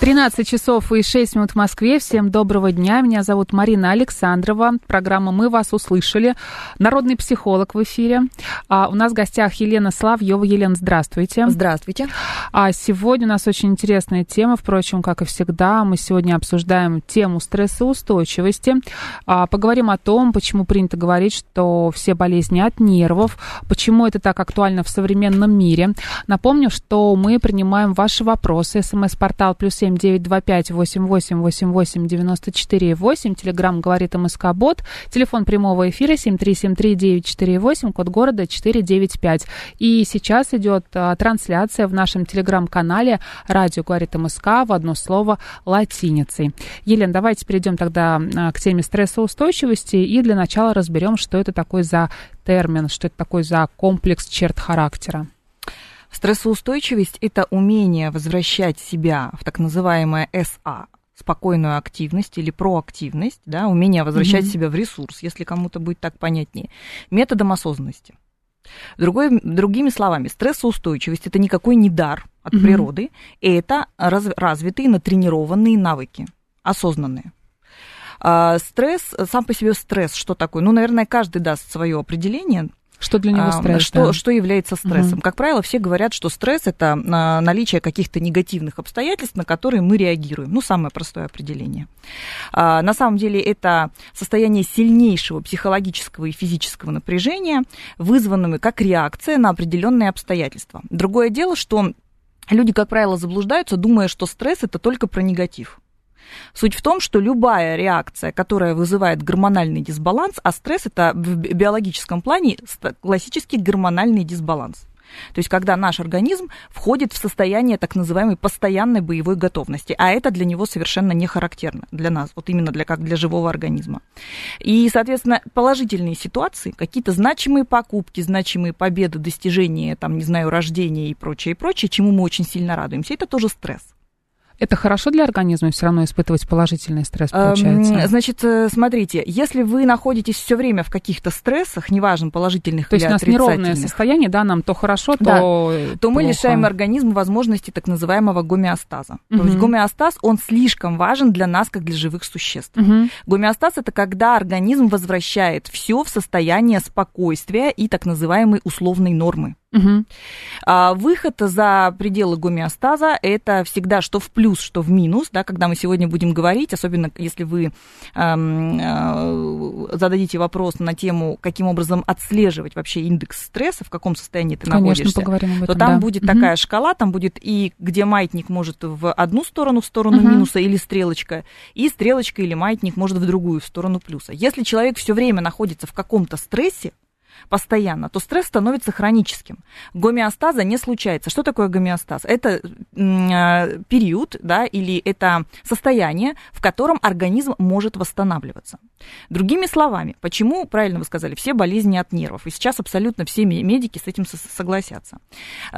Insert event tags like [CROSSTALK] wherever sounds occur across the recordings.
13 часов и 6 минут в Москве. Всем доброго дня. Меня зовут Марина Александрова. Программа «Мы вас услышали». Народный психолог в эфире. А у нас в гостях Елена Славьева. Елена, здравствуйте. Здравствуйте. А сегодня у нас очень интересная тема. Впрочем, как и всегда, мы сегодня обсуждаем тему стрессоустойчивости. А, поговорим о том, почему принято говорить, что все болезни от нервов, почему это так актуально в современном мире. Напомню, что мы принимаем ваши вопросы. СМС-портал плюс семь 925 88 88 94 8. Телеграмм говорит МСК Бот. Телефон прямого эфира 7373948, 948, код города 495. И сейчас идет а, трансляция в нашем телеграм-канале «Радио говорит МСК» в одно слово латиницей. Елена, давайте перейдем тогда а, к теме стрессоустойчивости и для начала разберем, что это такое за термин, что это такое за комплекс черт характера. Стрессоустойчивость – это умение возвращать себя в так называемое СА, спокойную активность или проактивность, да, умение возвращать mm-hmm. себя в ресурс, если кому-то будет так понятнее, методом осознанности. Другой, другими словами, стрессоустойчивость это никакой не дар от mm-hmm. природы, это раз, развитые, натренированные навыки, осознанные. А, стресс, сам по себе стресс, что такое? Ну, наверное, каждый даст свое определение. Что для него стресс? Что, да? что является стрессом? Угу. Как правило, все говорят, что стресс это наличие каких-то негативных обстоятельств, на которые мы реагируем. Ну, самое простое определение. А, на самом деле это состояние сильнейшего психологического и физического напряжения, вызванного как реакция на определенные обстоятельства. Другое дело, что люди, как правило, заблуждаются, думая, что стресс это только про негатив. Суть в том, что любая реакция, которая вызывает гормональный дисбаланс, а стресс это в биологическом плане классический гормональный дисбаланс. То есть, когда наш организм входит в состояние так называемой постоянной боевой готовности, а это для него совершенно не характерно для нас, вот именно для, как для живого организма. И, соответственно, положительные ситуации, какие-то значимые покупки, значимые победы, достижения, там, не знаю, рождения и прочее, и прочее, чему мы очень сильно радуемся, это тоже стресс. Это хорошо для организма все равно испытывать положительный стресс, получается? Значит, э, смотрите, если вы находитесь все время в каких-то стрессах, неважно, положительных то или есть у нас неровное состояние, да, нам то хорошо, то да, то плохо. мы лишаем организм возможности так называемого гомеостаза. Угу. То есть гомеостаз, он слишком важен для нас, как для живых существ. Угу. Гомеостаз – это когда организм возвращает все в состояние спокойствия и так называемой условной нормы. Угу. А выход за пределы гомеостаза – это всегда что в плюс, что в минус, да, когда мы сегодня будем говорить, особенно если вы эм, э, зададите вопрос на тему, каким образом отслеживать вообще индекс стресса, в каком состоянии ты Конечно, находишься, поговорим об этом, то там да. будет угу. такая шкала, там будет и где маятник может в одну сторону, в сторону угу. минуса или стрелочка, и стрелочка или маятник может в другую, в сторону плюса. Если человек все время находится в каком-то стрессе, постоянно, то стресс становится хроническим. Гомеостаза не случается. Что такое гомеостаз? Это э, период, да, или это состояние, в котором организм может восстанавливаться. Другими словами, почему, правильно вы сказали, все болезни от нервов, и сейчас абсолютно все медики с этим согласятся.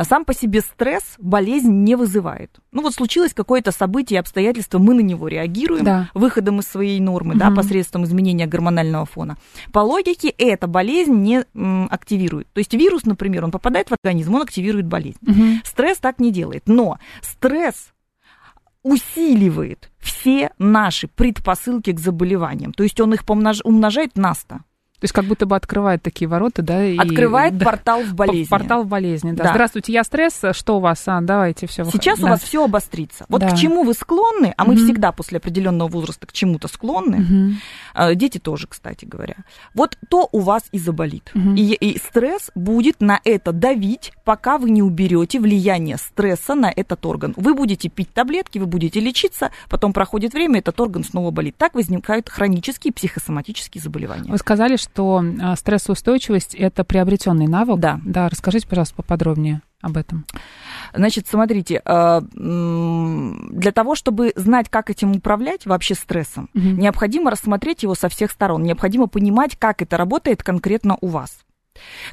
Сам по себе стресс болезнь не вызывает. Ну вот случилось какое-то событие, обстоятельство, мы на него реагируем да. выходом из своей нормы, угу. да, посредством изменения гормонального фона. По логике, эта болезнь не активирует. То есть вирус, например, он попадает в организм, он активирует болезнь. Угу. Стресс так не делает. Но стресс усиливает все наши предпосылки к заболеваниям. То есть он их помнож... умножает на 100. То есть как будто бы открывает такие ворота, да? И... Открывает [LAUGHS] да, портал в болезни. Портал в болезни, да. Да. Здравствуйте, я стресс. Что у вас? А, давайте все. Сейчас у вас все обострится. Вот Да. к чему вы склонны, а мы Мгм. всегда после определенного возраста к чему-то склонны, э, дети тоже, кстати говоря, вот то у вас и заболит. Мгм. И, и стресс будет на это давить, пока вы не уберете влияние стресса на этот орган. Вы будете пить таблетки, вы будете лечиться, потом проходит время, этот орган снова болит. Так возникают хронические психосоматические заболевания. Вы сказали, что а, стрессоустойчивость это приобретенный навык. Да. Да, расскажите, пожалуйста, поподробнее об этом. Значит, смотрите, м, для того, чтобы знать, как этим управлять вообще стрессом, Мгм. необходимо рассмотреть его со всех сторон, необходимо понимать, как это работает конкретно у вас.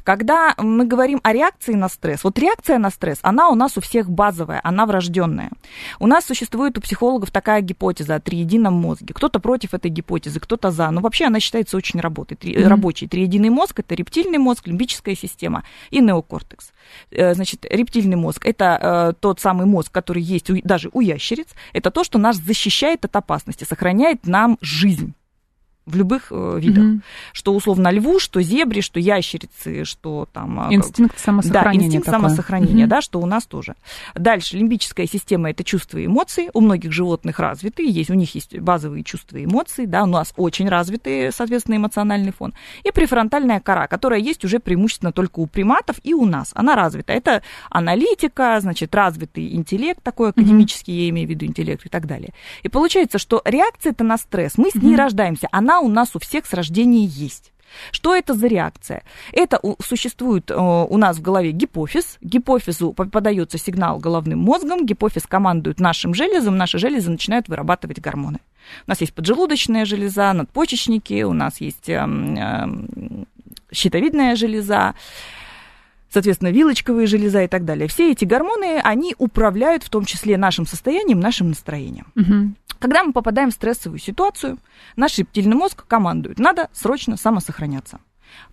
Когда мы говорим о реакции на стресс, вот реакция на стресс, она у нас у всех базовая, она врожденная. У нас существует у психологов такая гипотеза о триедином мозге. Кто-то против этой гипотезы, кто-то за. Но вообще она считается очень работой, три- Мгм. рабочей. Триединый мозг – это рептильный мозг, лимбическая система и неокортекс. Э, Значит, рептильный мозг – это э, тот самый мозг, который есть у- даже у ящериц. Это то, что нас защищает от опасности, сохраняет нам жизнь в любых э, видах. Мгм. Что условно льву, что зебре, что ящерицы, что там... а, Инстинкт да, самосохранения. инстинкт такой. самосохранения, Мгм. да, что у нас тоже. Дальше, лимбическая система – это чувства и эмоции. У многих животных развиты, есть, у них есть базовые чувства и эмоции, да, у нас очень развитый, соответственно, эмоциональный фон. И префронтальная кора, которая есть уже преимущественно только у приматов и у нас. Она развита. Это аналитика, значит, развитый интеллект такой академический, я имею в виду интеллект и так далее. И получается, что реакция-то на стресс, мы с ней Мгм. рождаемся, она у нас у всех с рождения есть. Что это за реакция? Это существует э, у нас в голове гипофиз. Гипофизу подается сигнал головным мозгом, гипофиз командует нашим железом, наши железы начинают вырабатывать гормоны. У нас есть поджелудочная железа, надпочечники, у нас есть эм, эм, щитовидная железа, соответственно, вилочковые железа и так далее. Все эти гормоны, они управляют в том числе нашим состоянием, нашим настроением. Мгм. Когда мы попадаем в стрессовую ситуацию, наш рептильный мозг командует, надо срочно самосохраняться.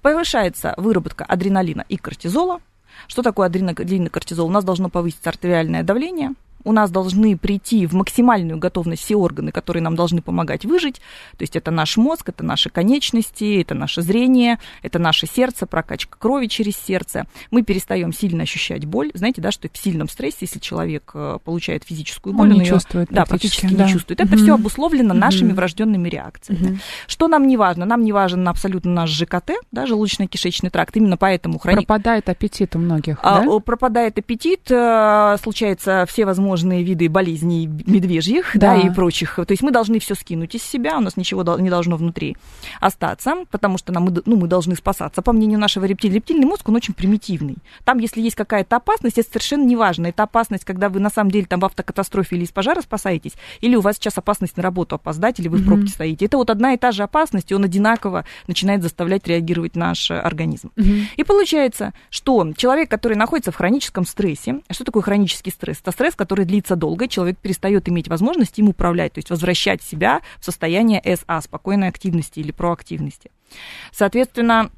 Повышается выработка адреналина и кортизола. Что такое адреналин и кортизол? У нас должно повыситься артериальное давление, у нас должны прийти в максимальную готовность все органы, которые нам должны помогать выжить. То есть это наш мозг, это наши конечности, это наше зрение, это наше сердце, прокачка крови через сердце. Мы перестаем сильно ощущать боль. Знаете, да, что в сильном стрессе, если человек э, получает физическую боль, Он не её- чувствует да, практически, практически да. не чувствует. Это Мгм. все обусловлено нашими врожденными реакциями. Мгм. Что нам не важно? Нам не важен абсолютно наш ЖКТ, да, желудочно-кишечный тракт. Именно поэтому храни... Пропадает аппетит у многих, А, да? пропадает аппетит, э, случаются все возможные виды болезней медвежьих, да. Да. и прочих. То есть мы должны все скинуть из себя, у нас ничего не должно внутри остаться, потому что нам, ну, мы должны спасаться. По мнению нашего рептилия, рептильный мозг, он очень примитивный. Там, если есть какая-то опасность, это совершенно не важно. Это опасность, когда вы на самом деле там в автокатастрофе или из пожара спасаетесь, или у вас сейчас опасность на работу опоздать, или вы в пробке стоите. Это вот одна и та же опасность, и он одинаково начинает заставлять реагировать наш э, организм. Мгм. И получается, что человек, который находится в хроническом стрессе, что такое хронический стресс? Это стресс, который длится долго, человек перестает иметь возможность им управлять, то есть возвращать себя в состояние СА, спокойной активности или проактивности. Соответственно,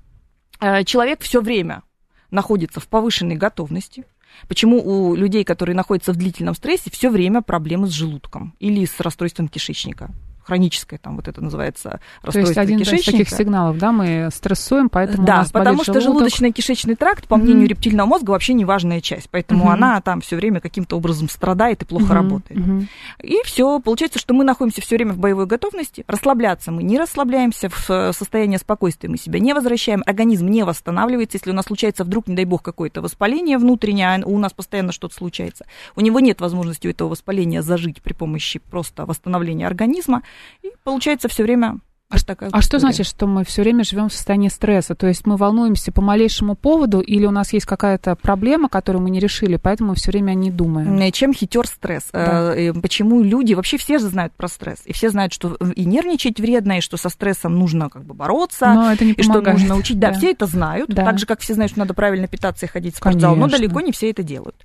э, человек все время находится в повышенной готовности. Почему у людей, которые находятся в длительном стрессе, все время проблемы с желудком или с расстройством кишечника? Хроническое, там вот это называется То расстройство есть один из кишечника. таких сигналов, да, мы стрессуем, поэтому Да, потому что желудочно-кишечный тракт, по мнению рептильного мозга, вообще не важная часть. Поэтому Мгм. она там все время каким-то образом страдает и плохо Мгм, работает. мгм. И все, получается, что мы находимся все время в боевой готовности. Расслабляться мы не расслабляемся, в э, состояние спокойствия мы себя не возвращаем, организм не восстанавливается. Если у нас случается вдруг, не дай бог, какое-то воспаление внутреннее, а у нас постоянно что-то случается, у него нет возможности у этого воспаления зажить при помощи просто восстановления организма. И получается все время аж такая А вот что история. значит, что мы все время живем в состоянии стресса? То есть мы волнуемся по малейшему поводу, или у нас есть какая-то проблема, которую мы не решили, поэтому все время о ней думаем? Чем хитер стресс? Да. Э, Почему люди, вообще все же знают про стресс, и все знают, что и нервничать вредно, и что со стрессом нужно как бы бороться, Но это не и что помогает. нужно учить. Да, Да. все это знают, Да. так же, как все знают, что надо правильно питаться и ходить в спортзал, но Конечно. далеко не все это делают.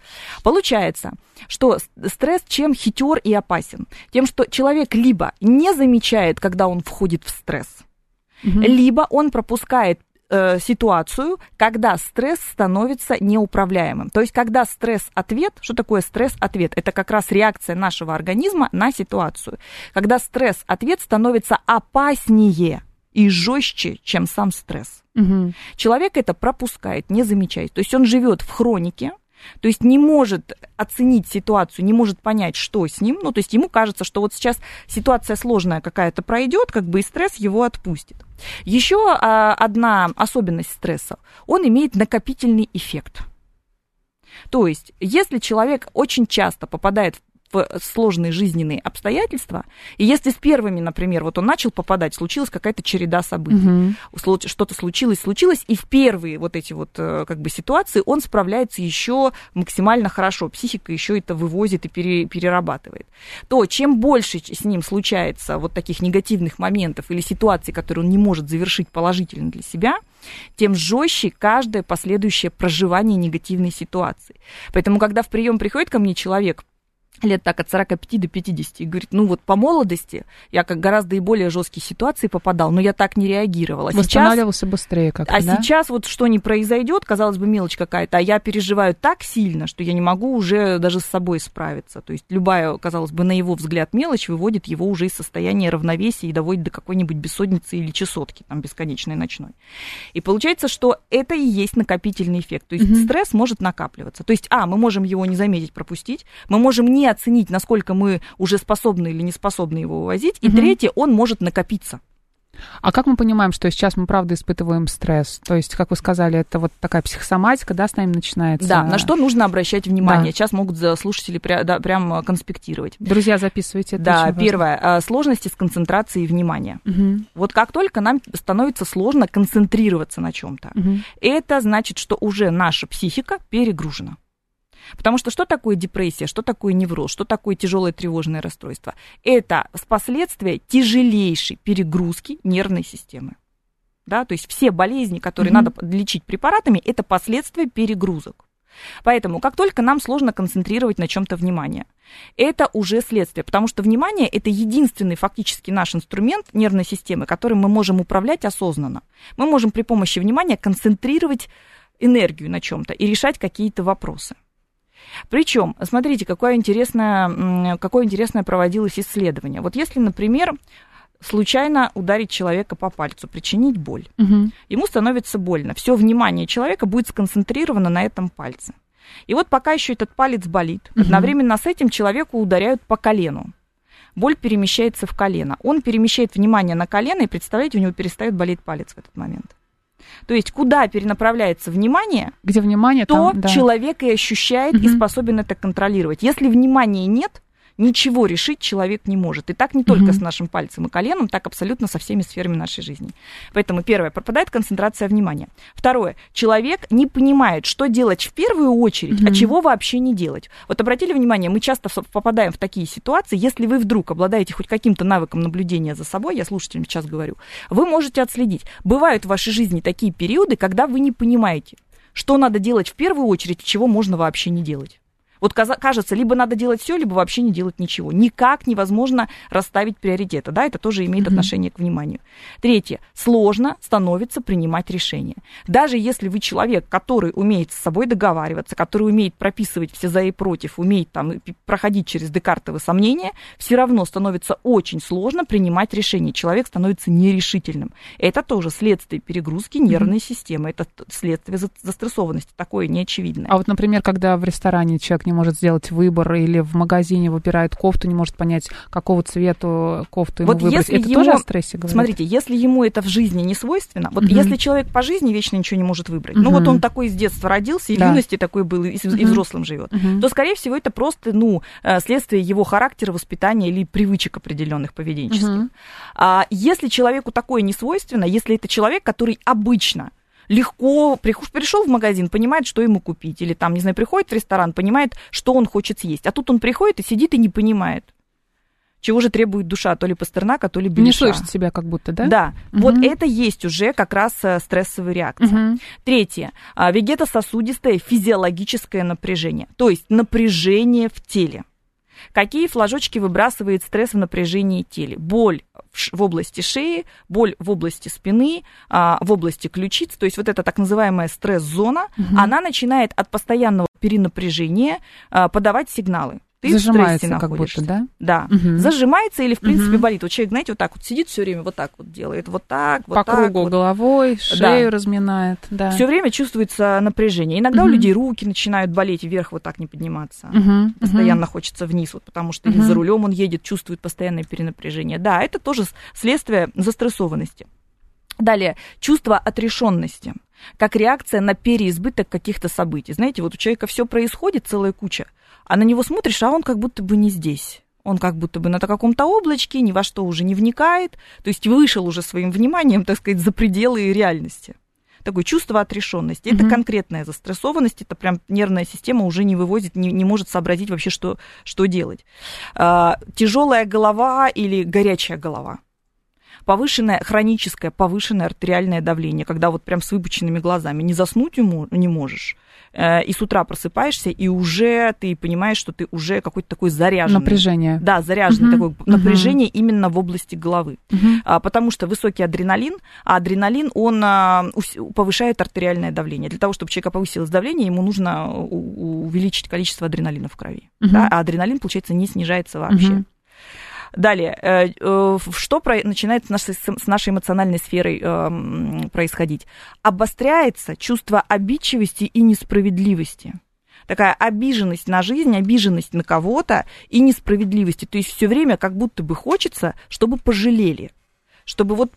Получается, что стресс чем хитер и опасен? Тем, что человек либо не замечает, когда он входит в стресс, Мгм. либо он пропускает э, ситуацию, когда стресс становится неуправляемым. То есть, когда стресс-ответ, что такое стресс-ответ? Это как раз реакция нашего организма на ситуацию. Когда стресс-ответ становится опаснее, и жестче, чем сам стресс. Мгм. Человек это пропускает, не замечает. То есть он живет в хронике, то есть не может оценить ситуацию, не может понять, что с ним. Ну, то есть ему кажется, что вот сейчас ситуация сложная какая-то пройдет, как бы и стресс его отпустит. Еще а, одна особенность стресса, он имеет накопительный эффект. То есть, если человек очень часто попадает в сложные жизненные обстоятельства, и если с первыми, например, вот он начал попадать, случилась какая-то череда событий, слу- что-то случилось, случилось, и в первые вот эти вот э, как бы ситуации он справляется еще максимально хорошо, психика еще это вывозит и пере- перерабатывает. То чем больше с ним случается вот таких негативных моментов или ситуаций, которые он не может завершить положительно для себя, тем жестче каждое последующее проживание негативной ситуации. Поэтому, когда в прием приходит ко мне человек, лет так от 45 до 50 и говорит, ну вот по молодости я как гораздо и более жесткие ситуации попадал, но я так не реагировала. Сейчас Восстанавливался быстрее как-то, а да? сейчас вот что не произойдет, казалось бы, мелочь какая-то, а я переживаю так сильно, что я не могу уже даже с собой справиться. То есть любая, казалось бы, на его взгляд мелочь выводит его уже из состояния равновесия и доводит до какой-нибудь бессонницы или чесотки, там, бесконечной ночной. И получается, что это и есть накопительный эффект. То есть Мгм. стресс может накапливаться. То есть, а, мы можем его не заметить, пропустить, мы можем не оценить, насколько мы уже способны или не способны его вывозить, и Мгм. третье, он может накопиться. А как мы понимаем, что сейчас мы правда испытываем стресс? То есть, как вы сказали, это вот такая психосоматика, да, с нами начинается? Да, на что нужно обращать внимание. Да. Сейчас могут слушатели пря- да, прям конспектировать. Друзья, записывайте. это да, важно. первое, а, сложности с концентрацией внимания. Мгм, Вот как только нам становится сложно концентрироваться на чем-то, мгм. это значит, что уже наша психика перегружена. Потому что что такое депрессия, что такое невроз, что такое тяжелое тревожное расстройство? Это последствия тяжелейшей перегрузки нервной системы. Да, то есть все болезни, которые Мгм. надо лечить препаратами, это последствия перегрузок. Поэтому, как только нам сложно концентрировать на чем-то внимание, это уже следствие, потому что внимание это единственный фактически наш инструмент нервной системы, которым мы можем управлять осознанно. Мы можем при помощи внимания концентрировать энергию на чем-то и решать какие-то вопросы. Причем, смотрите, какое интересное, какое интересное проводилось исследование. Вот если, например, случайно ударить человека по пальцу, причинить боль, Мгм. ему становится больно. Все внимание человека будет сконцентрировано на этом пальце. И вот пока еще этот палец болит, Мгм. одновременно с этим человеку ударяют по колену. Боль перемещается в колено. Он перемещает внимание на колено, и, представляете, у него перестает болеть палец в этот момент. То есть, куда перенаправляется внимание, Где внимание, то там, да. человек и ощущает, и Мгм. способен это контролировать. Если внимания нет, ничего решить человек не может. И так не только Мгм. с нашим пальцем и коленом, так абсолютно со всеми сферами нашей жизни. Поэтому, первое, пропадает концентрация внимания. Второе, человек не понимает, что делать в первую очередь, а Мгм. чего вообще не делать. Вот обратили внимание, мы часто попадаем в такие ситуации, если вы вдруг обладаете хоть каким-то навыком наблюдения за собой, я слушателям сейчас говорю, вы можете отследить. Бывают в вашей жизни такие периоды, когда вы не понимаете, что надо делать в первую очередь, чего можно вообще не делать. Вот кажется, либо надо делать все, либо вообще не делать ничего. Никак невозможно расставить приоритеты. Да, это тоже имеет отношение к вниманию. Третье. Сложно становится принимать решения. Даже если вы человек, который умеет с собой договариваться, который умеет прописывать все за и против, умеет там проходить через Декартовы сомнения, все равно становится очень сложно принимать решения. Человек становится нерешительным. Это тоже следствие перегрузки нервной системы. Это следствие за- застрессованности. Такое неочевидное. А вот, например, когда в ресторане человек не может сделать выбор или в магазине выбирает кофту, не может понять, какого цвета кофту ему Вот выбрать, если это ему- тоже о стрессе говорит? Смотрите, если ему это в жизни не свойственно, вот Мгм. если человек по жизни вечно ничего не может выбрать, ну вот он такой с детства родился, и в Да. юности такой был, и, Мгм. взрослым живет, Мгм. то, скорее всего, это просто, ну, э, следствие его характера, воспитания или привычек определенных поведенческих. Мгм. А если человеку такое не свойственно, если это человек, который обычно легко пришел в магазин, понимает, что ему купить, или там, не знаю, приходит в ресторан, понимает, что он хочет съесть, а тут он приходит и сидит и не понимает, чего же требует душа, то ли Пастернака, то ли Не Беляша. слышит себя как будто, да? Да, Мгм. вот это есть уже как раз э, стрессовая реакция. Мгм. Третье. А, Вегетососудистое физиологическое напряжение, то есть напряжение в теле. Какие флажочки выбрасывает стресс в напряжении теле? Боль в области шеи, боль в области спины, а, в области ключиц, то есть вот эта так называемая стресс-зона, Мгм. она начинает от постоянного перенапряжения а, подавать сигналы. Ты в Зажимается стрессе как находишься. будто, да? Да, Мгм. зажимается или, в принципе, Мгм. болит. Вот человек, знаете, вот так вот сидит все время, вот так вот делает, вот так, вот По так. кругу вот. головой, шею разминает, да. Все время чувствуется напряжение. Иногда у Мгм. людей руки начинают болеть, вверх вот так не подниматься. Мгм. Постоянно хочется вниз, вот потому что Мгм. за рулем он едет, чувствует постоянное перенапряжение. Да, это тоже следствие застрессованности. Далее, чувство отрешенности как реакция на переизбыток каких-то событий. Знаете, вот у человека все происходит, целая куча, а на него смотришь, а он как будто бы не здесь. Он как будто бы на каком-то облачке, ни во что уже не вникает, то есть вышел уже своим вниманием, так сказать, за пределы реальности. Такое чувство отрешенности. Это Мгм. конкретная застрессованность, это прям нервная система уже не вывозит, не, не может сообразить вообще, что, что делать. тяжелая голова или горячая голова повышенное хроническое повышенное артериальное давление, когда вот прям с выпученными глазами не заснуть ему не можешь, и с утра просыпаешься, и уже ты понимаешь, что ты уже какой-то такой заряженный. Напряжение. Да, заряженный Мгм. такое напряжение именно в области головы. А, потому что высокий адреналин, а адреналин, он а, повышает артериальное давление. Для того, чтобы человека повысилось давление, ему нужно увеличить количество адреналина в крови. Мгм. Да? А адреналин, получается, не снижается вообще. Мгм. Далее, э, э, что про- начинает с нашей, эмоциональной сферой э, происходить? Обостряется чувство обидчивости и несправедливости. Такая обиженность на жизнь, обиженность на кого-то и несправедливости. То есть все время как будто бы хочется, чтобы пожалели, чтобы вот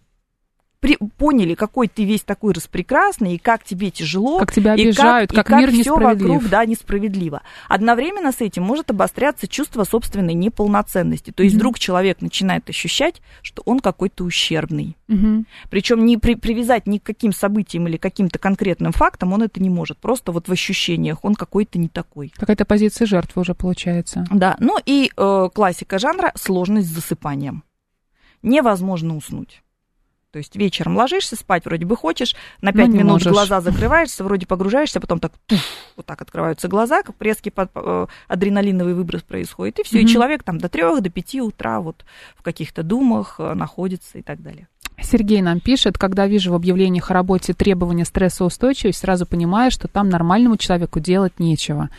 при- поняли, какой ты весь такой распрекрасный, и как тебе тяжело, Как тебя и обижают, и как мир несправедлив. вокруг, да, несправедливо. Одновременно с этим может обостряться чувство собственной неполноценности. То есть Мгм. вдруг человек начинает ощущать, что он какой-то ущербный. Мгм. Причем не при- привязать ни к каким событиям или каким-то конкретным фактам он это не может. Просто вот в ощущениях он какой-то не такой. Какая-то позиция жертвы уже получается. Да, ну и э, классика жанра сложность с засыпанием. Невозможно уснуть. То есть вечером ложишься, спать вроде бы хочешь, на Но 5 не минут можешь. глаза закрываешься, вроде погружаешься, потом так туф, вот так открываются глаза, как резкий под- э, адреналиновый выброс происходит, и все, Мгм. и человек там до 3 до 5 утра вот в каких-то думах э, находится и так далее. Сергей нам пишет, когда вижу в объявлениях о работе требования стрессоустойчивость, сразу понимаю, что там нормальному человеку делать нечего.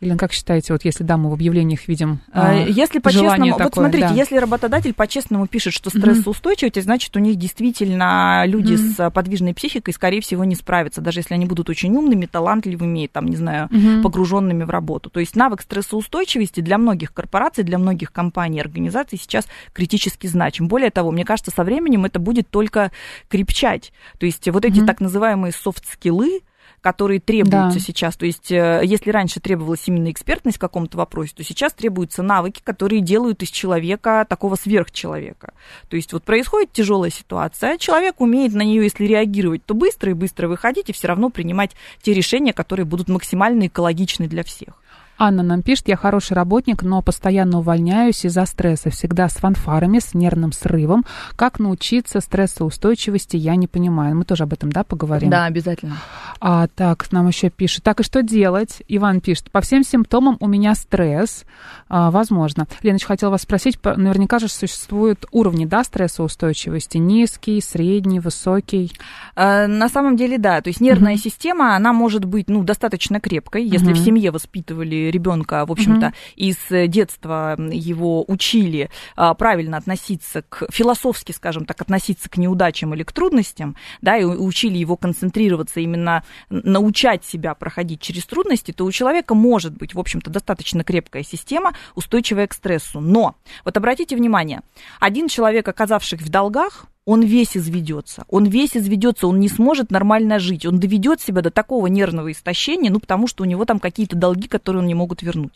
Или как считаете, вот если да, мы в объявлениях видим а, А, Если желание по-честному, вот такое, смотрите, да. если работодатель по-честному пишет, что стрессоустойчивость, значит, у них действительно люди Мгм. с подвижной психикой, скорее всего, не справятся, даже если они будут очень умными, талантливыми, там, не знаю, Мгм. погруженными в работу. То есть навык стрессоустойчивости для многих корпораций, для многих компаний организаций сейчас критически значим. Более того, мне кажется, со временем это будет только крепчать. То есть вот эти Мгм. так называемые софт-скиллы, которые требуются Да. сейчас. То есть, э, если раньше требовалась именно экспертность в каком-то вопросе, то сейчас требуются навыки, которые делают из человека такого сверхчеловека. То есть, вот происходит тяжелая ситуация, человек умеет на нее, если реагировать, то быстро и быстро выходить и все равно принимать те решения, которые будут максимально экологичны для всех. Анна нам пишет, я хороший работник, но постоянно увольняюсь из-за стресса, всегда с фанфарами, с нервным срывом. Как научиться стрессоустойчивости, я не понимаю. Мы тоже об этом, да, поговорим? обязательно. А, так, нам еще пишет. Так, и что делать? Иван пишет. По всем симптомам у меня стресс. А, возможно. Леночка, хотела вас спросить. Наверняка же существуют уровни, да, стрессоустойчивости? Низкий, средний, высокий? Э, На самом деле, да. То есть нервная Мгм. система, она может быть ну, достаточно крепкой, если Мгм. в семье воспитывали ребенка, в общем-то, Мгм. и с детства его учили а, правильно относиться к, философски, скажем так, относиться к неудачам или к трудностям, да, и учили его концентрироваться, именно научать себя проходить через трудности, то у человека может быть, в общем-то, достаточно крепкая система, устойчивая к стрессу. Но, вот обратите внимание, один человек, оказавшись в долгах, он весь изведется. Он весь изведется, он не сможет нормально жить. Он доведет себя до такого нервного истощения, ну, потому что у него там какие-то долги, которые он не могут вернуть.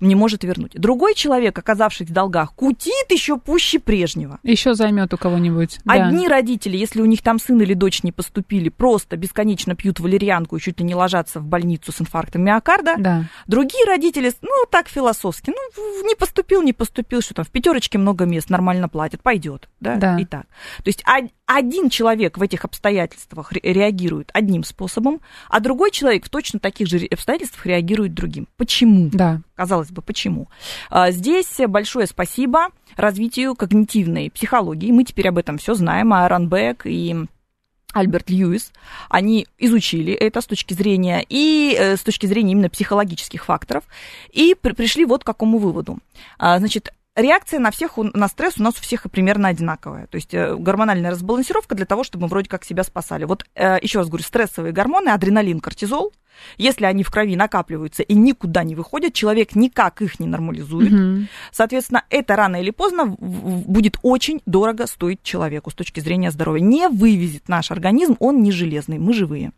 Не может вернуть. Другой человек, оказавшись в долгах, кутит еще пуще прежнего. Еще займет у кого-нибудь. да. Одни родители, если у них там сын или дочь не поступили, просто бесконечно пьют валерьянку и чуть ли не ложатся в больницу с инфарктом миокарда. Да. Другие родители, ну, так философски, ну, не поступил, не поступил, что там, в пятерочке много мест, нормально платят, пойдет, да, Да. и так. То есть од- один человек в этих обстоятельствах ре- реагирует одним способом, а другой человек в точно таких же обстоятельствах реагирует другим. Почему? Да. Казалось бы, почему? А, Здесь большое спасибо развитию когнитивной психологии. Мы теперь об этом все знаем, Аарон Бек и Альберт Льюис, они изучили это с точки зрения и э, с точки зрения именно психологических факторов и при, пришли вот к какому выводу. А, значит, реакция на всех, на стресс у нас у всех примерно одинаковая. То есть э, гормональная разбалансировка для того, чтобы мы вроде как себя спасали. Вот э, еще раз говорю, стрессовые гормоны, адреналин, кортизол, если они в крови накапливаются и никуда не выходят, человек никак их не нормализует. Угу. Соответственно, это рано или поздно будет очень дорого стоить человеку с точки зрения здоровья. Не вывезет наш организм, он не железный, мы живые.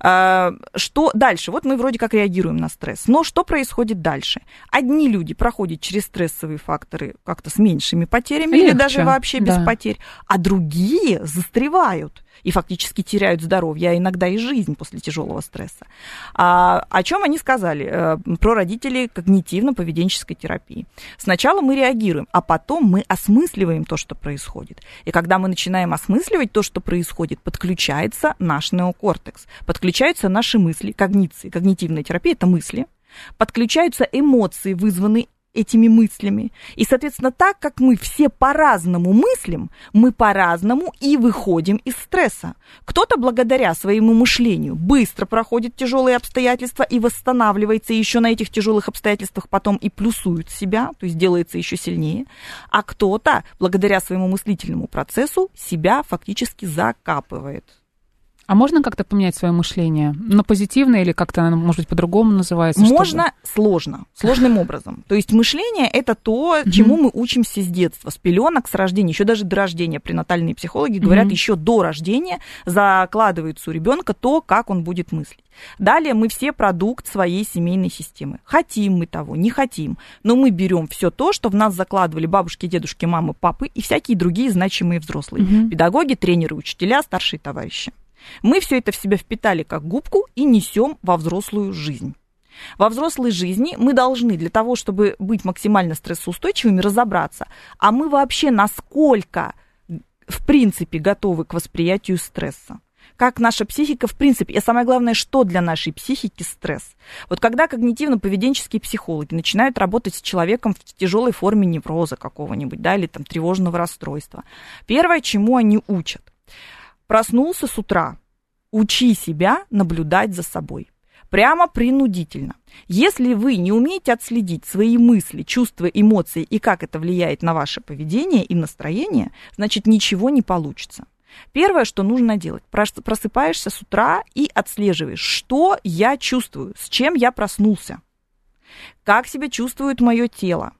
А, что дальше? Вот мы вроде как реагируем на стресс. Но что происходит дальше? Одни люди проходят через стрессовые факторы как-то с меньшими потерями Легче, или даже вообще без да. потерь, а другие застревают и фактически теряют здоровье, а иногда и жизнь после тяжелого стресса. А, о чем они сказали? Э, про родителей когнитивно-поведенческой терапии. Сначала мы реагируем, а потом мы осмысливаем то, что происходит. И когда мы начинаем осмысливать то, что происходит, подключается наш неокортекс, подключаются наши мысли, когниции. Когнитивная терапия – это мысли, подключаются эмоции, вызванные этими мыслями. И, соответственно, так как мы все по-разному мыслим, мы по-разному и выходим из стресса. Кто-то благодаря своему мышлению быстро проходит тяжелые обстоятельства и восстанавливается еще на этих тяжелых обстоятельствах потом и плюсует себя, то есть делается еще сильнее. А кто-то благодаря своему мыслительному процессу себя фактически закапывает. А можно как-то поменять свое мышление? На позитивное или как-то может быть, по-другому называется? Можно чтобы... сложно, сложным образом. То есть мышление – это то, чему мы учимся с детства, с пеленок, с рождения, еще даже до рождения. Пренатальные психологи говорят, еще до рождения закладывается у ребенка то, как он будет мыслить. Далее мы все продукт своей семейной системы. Хотим мы того, не хотим, но мы берем все то, что в нас закладывали бабушки, дедушки, мамы, папы и всякие другие значимые взрослые. Угу. Педагоги, тренеры, учителя, старшие товарищи. Мы все это в себя впитали как губку и несем во взрослую жизнь. Во взрослой жизни мы должны для того, чтобы быть максимально стрессоустойчивыми, разобраться, а мы вообще насколько в принципе готовы к восприятию стресса как наша психика в принципе, и самое главное, что для нашей психики стресс. Вот когда когнитивно-поведенческие психологи начинают работать с человеком в тяжелой форме невроза какого-нибудь, да, или там тревожного расстройства, первое, чему они учат, Проснулся с утра. Учи себя наблюдать за собой. Прямо принудительно. Если вы не умеете отследить свои мысли, чувства, эмоции и как это влияет на ваше поведение и настроение, значит ничего не получится. Первое, что нужно делать, просыпаешься с утра и отслеживаешь, что я чувствую, с чем я проснулся, как себя чувствует мое тело,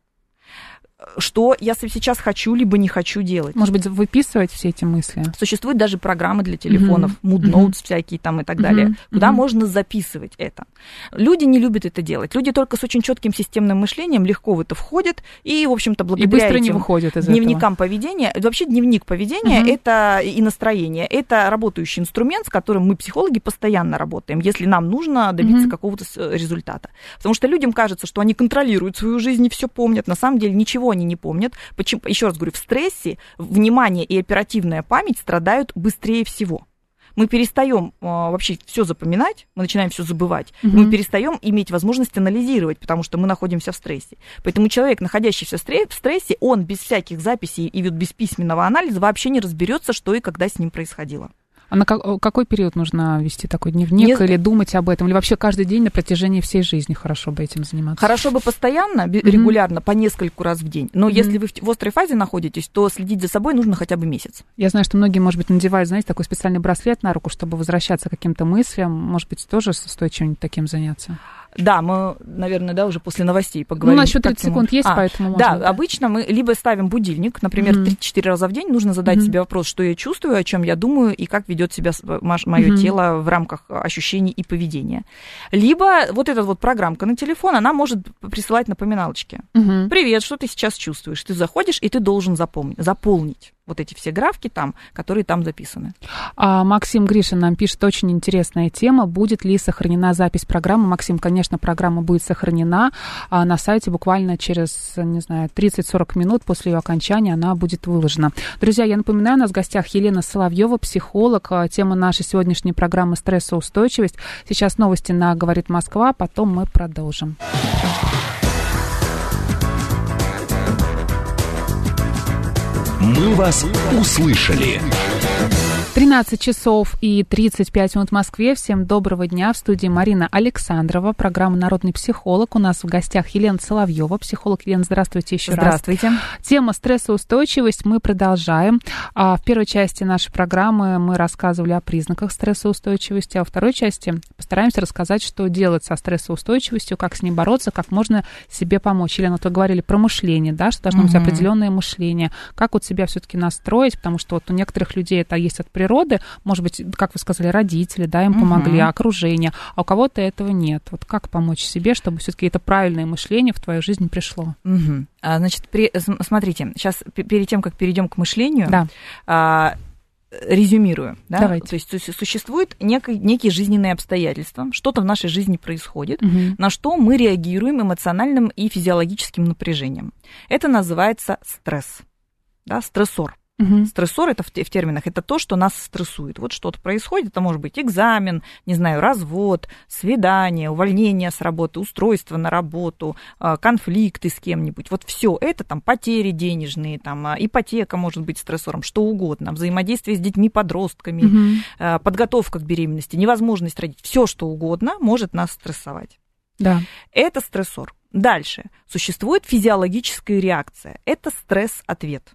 что я сейчас хочу, либо не хочу делать. Может быть, выписывать все эти мысли? Существуют даже программы для телефонов, mm-hmm. Mood Notes mm-hmm. всякие там и так далее, mm-hmm. куда mm-hmm. можно записывать это. Люди не любят это делать. Люди только с очень четким системным мышлением легко в это входят и, в общем-то, благодаря и быстро не выходят из дневникам этого. поведения, вообще дневник поведения mm-hmm. это и настроение, это работающий инструмент, с которым мы, психологи, постоянно работаем, если нам нужно добиться mm-hmm. какого-то э, результата. Потому что людям кажется, что они контролируют свою жизнь и все помнят. На самом деле ничего они не помнят. Почему, еще раз говорю, в стрессе внимание и оперативная память страдают быстрее всего мы перестаем а, вообще все запоминать, мы начинаем все забывать, угу. мы перестаем иметь возможность анализировать, потому что мы находимся в стрессе. Поэтому человек, находящийся в стрессе, он без всяких записей и без письменного анализа вообще не разберется, что и когда с ним происходило. А на какой период нужно вести такой дневник Не... или думать об этом? Или вообще каждый день на протяжении всей жизни хорошо бы этим заниматься? Хорошо бы постоянно, mm-hmm. регулярно, по нескольку раз в день. Но mm-hmm. если вы в острой фазе находитесь, то следить за собой нужно хотя бы месяц. Я знаю, что многие, может быть, надевают, знаете, такой специальный браслет на руку, чтобы возвращаться к каким-то мыслям. Может быть, тоже стоит чем-нибудь таким заняться? Да, мы, наверное, да, уже после новостей поговорим. Ну, насчет 30 секунд есть, а, поэтому можно. Да, обычно мы либо ставим будильник, например, mm-hmm. 3-4 раза в день, нужно задать mm-hmm. себе вопрос, что я чувствую, о чем я думаю и как ведет себя мое mm-hmm. тело в рамках ощущений и поведения. Либо вот эта вот программка на телефон, она может присылать напоминалочки. Mm-hmm. Привет, что ты сейчас чувствуешь? Ты заходишь, и ты должен запомнить, заполнить вот эти все графки там, которые там записаны. А, Максим Гришин нам пишет, очень интересная тема, будет ли сохранена запись программы. Максим, конечно, программа будет сохранена а на сайте буквально через, не знаю, 30-40 минут после ее окончания она будет выложена. Друзья, я напоминаю, у нас в гостях Елена Соловьева, психолог. А, тема нашей сегодняшней программы «Стрессоустойчивость». Сейчас новости на «Говорит Москва», потом мы продолжим. Мы вас услышали. 13 часов и 35 минут в Москве. Всем доброго дня. В студии Марина Александрова, программа «Народный психолог». У нас в гостях Елена Соловьева, психолог. Елена, здравствуйте еще здравствуйте. раз. Здравствуйте. Тема стрессоустойчивость мы продолжаем. А в первой части нашей программы мы рассказывали о признаках стрессоустойчивости, а во второй части постараемся рассказать, что делать со стрессоустойчивостью, как с ней бороться, как можно себе помочь. Елена, вы говорили про мышление, да, что должно угу. быть определенное мышление. Как вот себя все-таки настроить, потому что вот у некоторых людей это есть от природы, может быть, как вы сказали, родители, да, им помогли, угу. окружение, а у кого-то этого нет. Вот как помочь себе, чтобы все-таки это правильное мышление в твою жизнь пришло? Угу. А, значит, при, смотрите, сейчас перед тем, как перейдем к мышлению, да. а, резюмирую. Да? Давайте. То есть существует некий, некие жизненные обстоятельства, что-то в нашей жизни происходит, угу. на что мы реагируем эмоциональным и физиологическим напряжением. Это называется стресс, да, стрессор. Угу. Стрессор это в, в терминах, это то, что нас стрессует. Вот что-то происходит, это может быть экзамен, не знаю, развод, свидание, увольнение с работы, устройство на работу, а, конфликты с кем-нибудь. Вот все это там потери денежные, там а, ипотека может быть стрессором, что угодно, взаимодействие с детьми, подростками, угу. подготовка к беременности, невозможность родить, все что угодно может нас стрессовать. Да. Это стрессор. Дальше. Существует физиологическая реакция. Это стресс-ответ.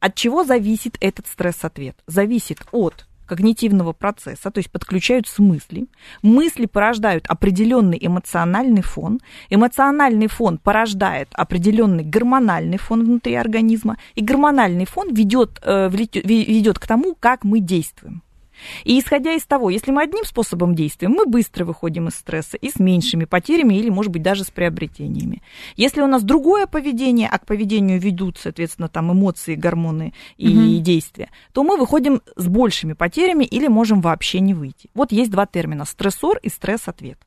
От чего зависит этот стресс-ответ? Зависит от когнитивного процесса, то есть подключаются мысли. Мысли порождают определенный эмоциональный фон. Эмоциональный фон порождает определенный гормональный фон внутри организма. И гормональный фон ведет, э, ведет к тому, как мы действуем. И исходя из того, если мы одним способом действуем, мы быстро выходим из стресса и с меньшими потерями или, может быть, даже с приобретениями. Если у нас другое поведение, а к поведению ведут, соответственно, там эмоции, гормоны и угу. действия, то мы выходим с большими потерями или можем вообще не выйти. Вот есть два термина – стрессор и стресс-ответ.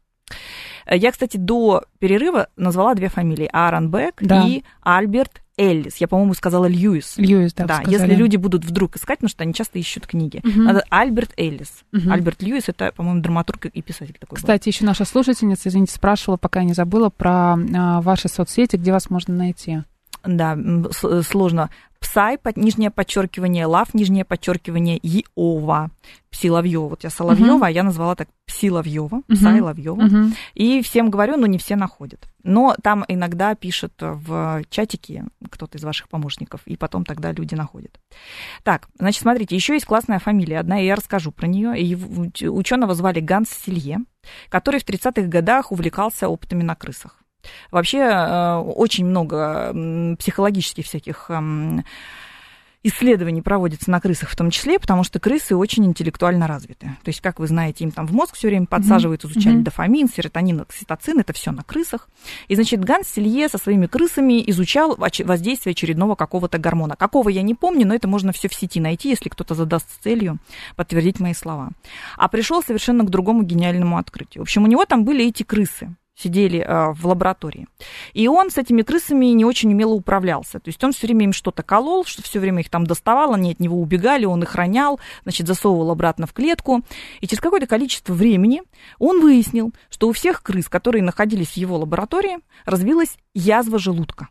Я, кстати, до перерыва назвала две фамилии – Аарон Бек да. и Альберт Эллис. Я, по-моему, сказала Льюис. Льюис, да. Да, если люди будут вдруг искать, потому что они часто ищут книги. Угу. Надо Альберт Эллис. Угу. Альберт Льюис это, по-моему, драматург и писатель такой. Кстати, был. еще наша слушательница, извините, спрашивала, пока я не забыла, про а, ваши соцсети, где вас можно найти. Да, сложно. Psy, под, нижнее подчеркивание, love, нижнее подчеркивание, Иова. Псиловьева. Вот я Соловьева, uh-huh. а я назвала так Псиловьева, uh-huh. Psy Ловьева. Uh-huh. И всем говорю, но не все находят. Но там иногда пишут в чатике кто-то из ваших помощников, и потом тогда люди находят. Так, значит, смотрите, еще есть классная фамилия одна, и я расскажу про нее. И ученого звали Ганс Силье, который в 30-х годах увлекался опытами на крысах. Вообще э, очень много психологических всяких исследований проводится на крысах в том числе, потому что крысы очень интеллектуально развиты. То есть, как вы знаете, им там в мозг все время подсаживают, изучали mm-hmm. дофамин, серотонин, окситоцин, это все на крысах. И, значит, Ганс Селье со своими крысами изучал воздействие очередного какого-то гормона. Какого я не помню, но это можно все в сети найти, если кто-то задаст целью подтвердить мои слова. А пришел совершенно к другому гениальному открытию. В общем, у него там были эти крысы сидели э, в лаборатории. И он с этими крысами не очень умело управлялся. То есть он все время им что-то колол, что все время их там доставал, они от него убегали, он их ронял, значит, засовывал обратно в клетку. И через какое-то количество времени он выяснил, что у всех крыс, которые находились в его лаборатории, развилась язва желудка.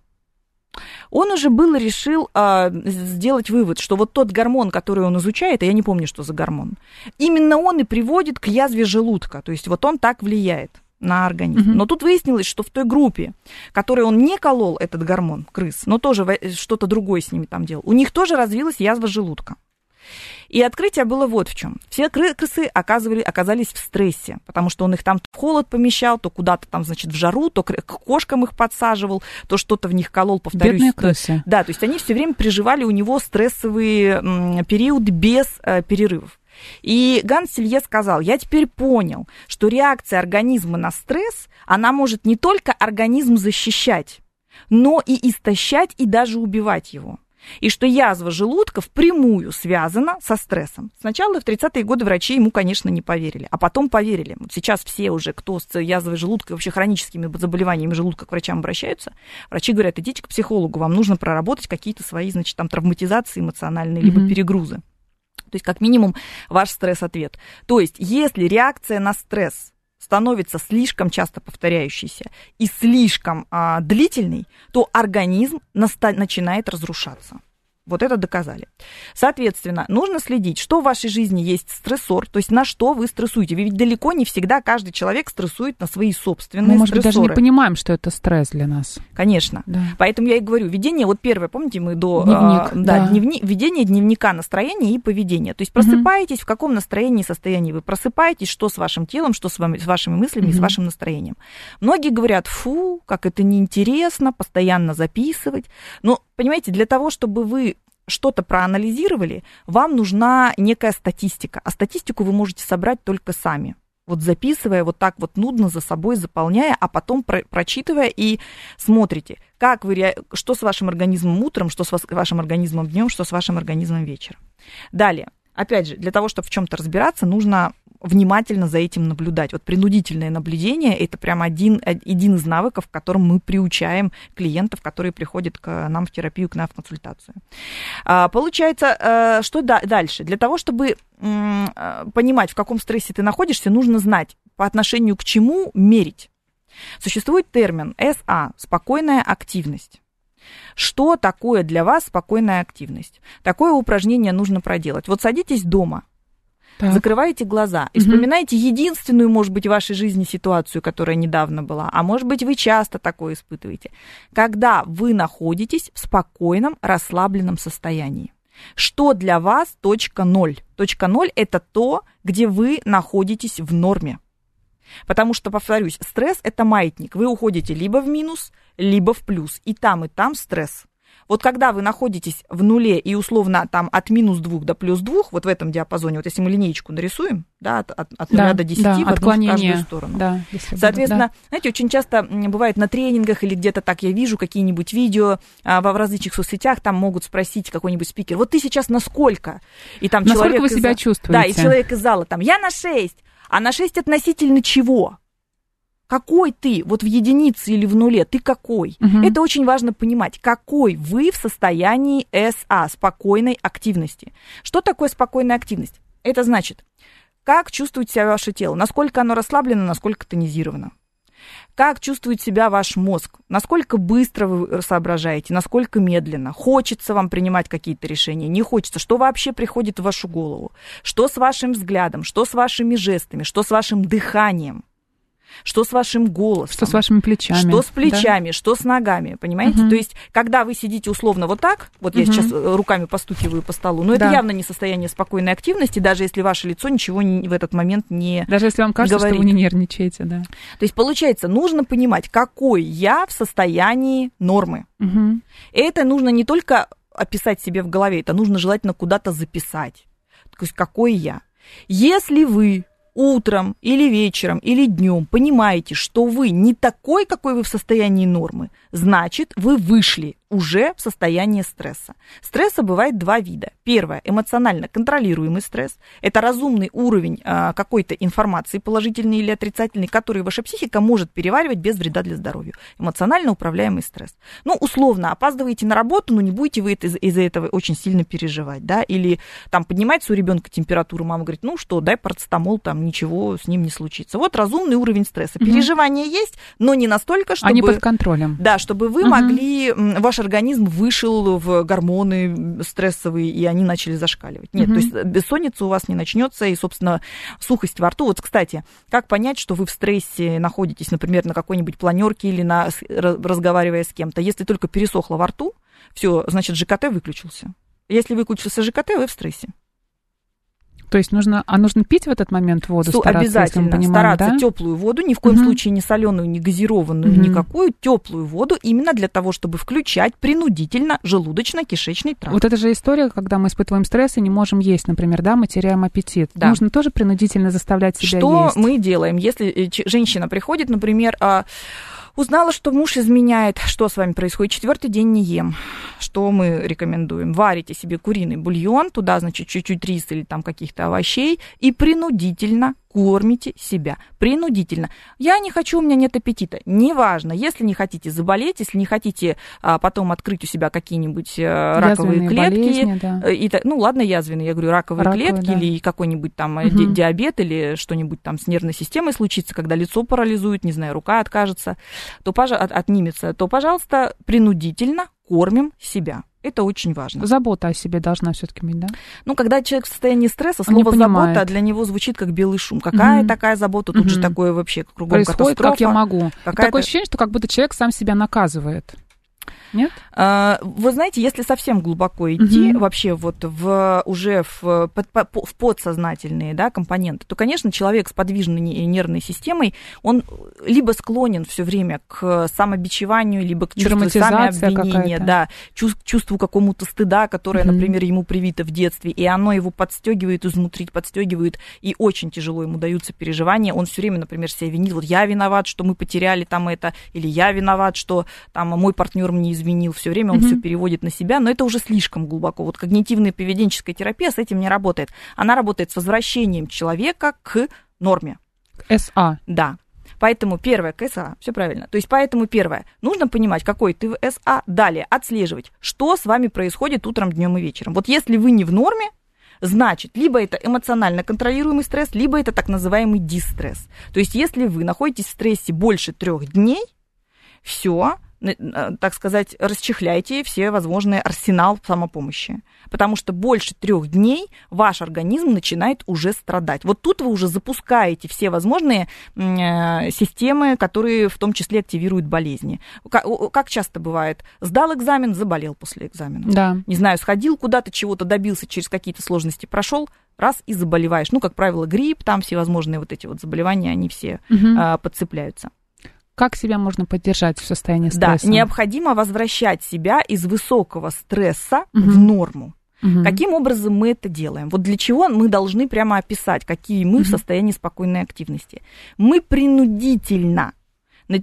Он уже было решил э, сделать вывод, что вот тот гормон, который он изучает, а я не помню, что за гормон, именно он и приводит к язве желудка. То есть вот он так влияет на организм. Угу. Но тут выяснилось, что в той группе, которой он не колол этот гормон, крыс, но тоже что-то другое с ними там делал, у них тоже развилась язва желудка. И открытие было вот в чем. Все крысы оказывали, оказались в стрессе, потому что он их там то в холод помещал, то куда-то там, значит, в жару, то к кошкам их подсаживал, то что-то в них колол, повторюсь. Бедные крысы. Да, то есть они все время переживали у него стрессовые периоды без э, перерывов. И Ганс Силье сказал, я теперь понял, что реакция организма на стресс, она может не только организм защищать, но и истощать и даже убивать его. И что язва желудка впрямую связана со стрессом. Сначала в 30-е годы врачи ему, конечно, не поверили, а потом поверили. Вот сейчас все уже, кто с язвой желудка и вообще хроническими заболеваниями желудка к врачам обращаются, врачи говорят, идите к психологу, вам нужно проработать какие-то свои, значит, там травматизации эмоциональные, либо mm-hmm. перегрузы. То есть, как минимум, ваш стресс-ответ. То есть, если реакция на стресс становится слишком часто повторяющейся и слишком а, длительной, то организм наста- начинает разрушаться. Вот это доказали. Соответственно, нужно следить, что в вашей жизни есть стрессор, то есть на что вы стрессуете. Ведь далеко не всегда каждый человек стрессует на свои собственные Мы, может быть, даже не стрессоры. понимаем, что это стресс для нас. Конечно. Да. Поэтому я и говорю, ведение, вот первое, помните, мы до... Дневник, а, да, да. дневни- ведение дневника настроения и поведения. То есть просыпаетесь, в каком настроении и состоянии вы просыпаетесь, что с вашим телом, что с, вами, с вашими мыслями и с вашим настроением. Многие говорят, фу, как это неинтересно, постоянно записывать. Но, понимаете, для того, чтобы вы что-то проанализировали, вам нужна некая статистика. А статистику вы можете собрать только сами. Вот записывая, вот так вот нудно за собой заполняя, а потом про- прочитывая и смотрите, как вы, что с вашим организмом утром, что с вашим организмом днем, что с вашим организмом вечером. Далее, опять же, для того, чтобы в чем-то разбираться, нужно внимательно за этим наблюдать. Вот принудительное наблюдение – это прям один, один из навыков, которым мы приучаем клиентов, которые приходят к нам в терапию, к нам в консультацию. А, Получается, э, что да- дальше? Для того, чтобы э, понимать, в каком стрессе ты находишься, нужно знать, по отношению к чему мерить. Существует термин СА – спокойная активность. Что такое для вас спокойная активность? Такое упражнение нужно проделать. Вот садитесь дома, Так. закрываете глаза и Мгм. вспоминаете единственную, может быть, в вашей жизни ситуацию, которая недавно была, а может быть, вы часто такое испытываете, когда вы находитесь в спокойном, расслабленном состоянии. Что для вас точка ноль? Точка ноль – это то, где вы находитесь в норме. Потому что, повторюсь, стресс – это маятник. Вы уходите либо в минус, либо в плюс. И там, и там стресс. Вот когда вы находитесь в нуле и условно там от минус 2 до плюс 2, вот в этом диапазоне, вот если мы линеечку нарисуем, да, от, от, от 0 Да, до 10 да, в одну в отклонение. каждую сторону. Да, Соответственно, будет, знаете, очень часто бывает на тренингах или где-то так я вижу какие-нибудь видео а, во в различных соцсетях, там могут спросить какой-нибудь спикер, вот ты сейчас на сколько? И там Насколько человек вы из себя за- чувствуете? Да, и человек из зала там, я на 6, а на 6 относительно чего? Какой ты? Вот в единице или в нуле, ты какой? Мгм. Это очень важно понимать, какой вы в состоянии СА, спокойной активности. Что такое спокойная активность? Это значит, как чувствует себя ваше тело, насколько оно расслаблено, насколько тонизировано. Как чувствует себя ваш мозг? Насколько быстро вы соображаете, насколько медленно? Хочется вам принимать какие-то решения, не хочется? Что вообще приходит в вашу голову? Что с вашим взглядом? Что с вашими жестами? Что с вашим дыханием? Что с вашим голосом? Что с вашими плечами? Что с да? плечами, что с ногами, понимаете? Мгм. То есть, когда вы сидите условно вот так, вот я Мгм. сейчас э, руками постукиваю по столу, но это Да. явно не состояние спокойной активности, даже если ваше лицо ничего не- в этот момент не... Даже если вам кажется, что вы говорит. не нервничаете, да. То есть, получается, нужно понимать, какой я в состоянии нормы. И это нужно не только описать себе в голове, это нужно желательно куда-то записать. То есть, какой я. Если вы утром или вечером или днем понимаете, что вы не такой, какой вы в состоянии нормы, значит, вы вышли уже в состояние стресса. Стресса бывает два вида. Первое – эмоционально контролируемый стресс. Это разумный уровень а, какой-то информации, положительный или отрицательный, который ваша психика может переваривать без вреда для здоровья. Эмоционально управляемый стресс. Ну, условно, опаздываете на работу, но не будете вы это- из- из-за этого очень сильно переживать, да, или там поднимается у ребенка температура, мама говорит, ну что, дай парацетамол, там ничего с ним не случится. Вот разумный уровень стресса. Переживания есть, но не настолько, чтобы... Они под контролем. Да, чтобы вы Мгм. могли, ваш организм вышел в гормоны стрессовые, и они начали зашкаливать. Нет, Мгм. то есть бессонница у вас не начнется, и, собственно, сухость во рту. Вот, кстати, как понять, что вы в стрессе находитесь, например, на какой-нибудь планерке или на, разговаривая с кем-то? Если только пересохло во рту, все, значит, ЖКТ выключился. Если выключился ЖКТ, вы в стрессе. То есть нужно, а нужно пить в этот момент воду, Су- стараться, обязательно понимаем, стараться да? теплую воду, ни в коем Мгм. случае не соленую, не газированную, Мгм. никакую теплую воду, именно для того, чтобы включать принудительно желудочно-кишечный тракт. Вот это же история, когда мы испытываем стресс и не можем есть, например, да, мы теряем аппетит. Да. Нужно тоже принудительно заставлять себя Что есть. мы делаем, если э, женщина приходит, например, а, узнала, что муж изменяет, что с вами происходит? Четвертый день не ем. Что мы рекомендуем? Варите себе куриный бульон, туда, значит, чуть-чуть рис или там каких-то овощей и принудительно кормите себя. Принудительно. Я не хочу, у меня нет аппетита. Неважно, если не хотите заболеть, если не хотите а, потом открыть у себя какие-нибудь э, раковые клетки, болезни, да. Э, И, ну, ладно, язвенные, я говорю, раковые, Раковые, клетки да. или какой-нибудь там Мгм. диабет или что-нибудь там с нервной системой случится, когда лицо парализует, не знаю, рука откажется, то, от- отнимется, то, пожалуйста, принудительно кормим себя. Это очень важно. Забота о себе должна все-таки быть, да? Ну, когда человек в состоянии стресса, слово забота для него звучит как белый шум. Какая Мгм. такая забота? Тут же Мгм. такое вообще кругом Происходит, как я катастрофа. могу. Какая-то- Такое ощущение, что как будто человек сам себя наказывает. Нет? А, Вы знаете, если совсем глубоко идти Мгм. вообще вот в уже в, под- по- в подсознательные да, компоненты, то, конечно, человек с подвижной не- нервной системой, он либо склонен все время к самобичеванию, либо к чувству самообвинения, да, чувств- чувству какому-то стыда, которое, Мгм. например, ему привито в детстве, и оно его подстегивает изнутри, подстегивает, и очень тяжело ему даются переживания. Он все время, например, себя винил, вот я виноват, что мы потеряли там это, или я виноват, что там мой партнер мне изменил. Все время он Мгм. все переводит на себя, но это уже слишком глубоко. Вот когнитивная поведенческая терапия с этим не работает. Она работает с возвращением человека к норме. СА. Да. Поэтому первое, КСА, все правильно. То есть поэтому первое, нужно понимать, какой ты в СА. Далее, отслеживать, что с вами происходит утром, днем и вечером. Вот если вы не в норме, значит, либо это эмоционально контролируемый стресс, либо это так называемый дистресс. То есть если вы находитесь в стрессе больше трех дней, все, так сказать, расчехляйте все возможные арсенал самопомощи. Потому что больше трех дней ваш организм начинает уже страдать. Вот тут вы уже запускаете все возможные э, системы, которые в том числе активируют болезни. Как, часто бывает? Сдал экзамен, заболел после экзамена. Да. Не знаю, сходил куда-то, чего-то добился, через какие-то сложности прошел, раз и заболеваешь. Ну, как правило, грипп, там всевозможные вот эти вот заболевания, они все а, подцепляются. Как себя можно поддержать в состоянии Да, стресса? необходимо возвращать себя из высокого стресса в Мгм. норму. Мгм. Каким образом мы это делаем? Вот для чего мы должны прямо описать, какие мы в Мгм. состоянии спокойной активности. Мы принудительно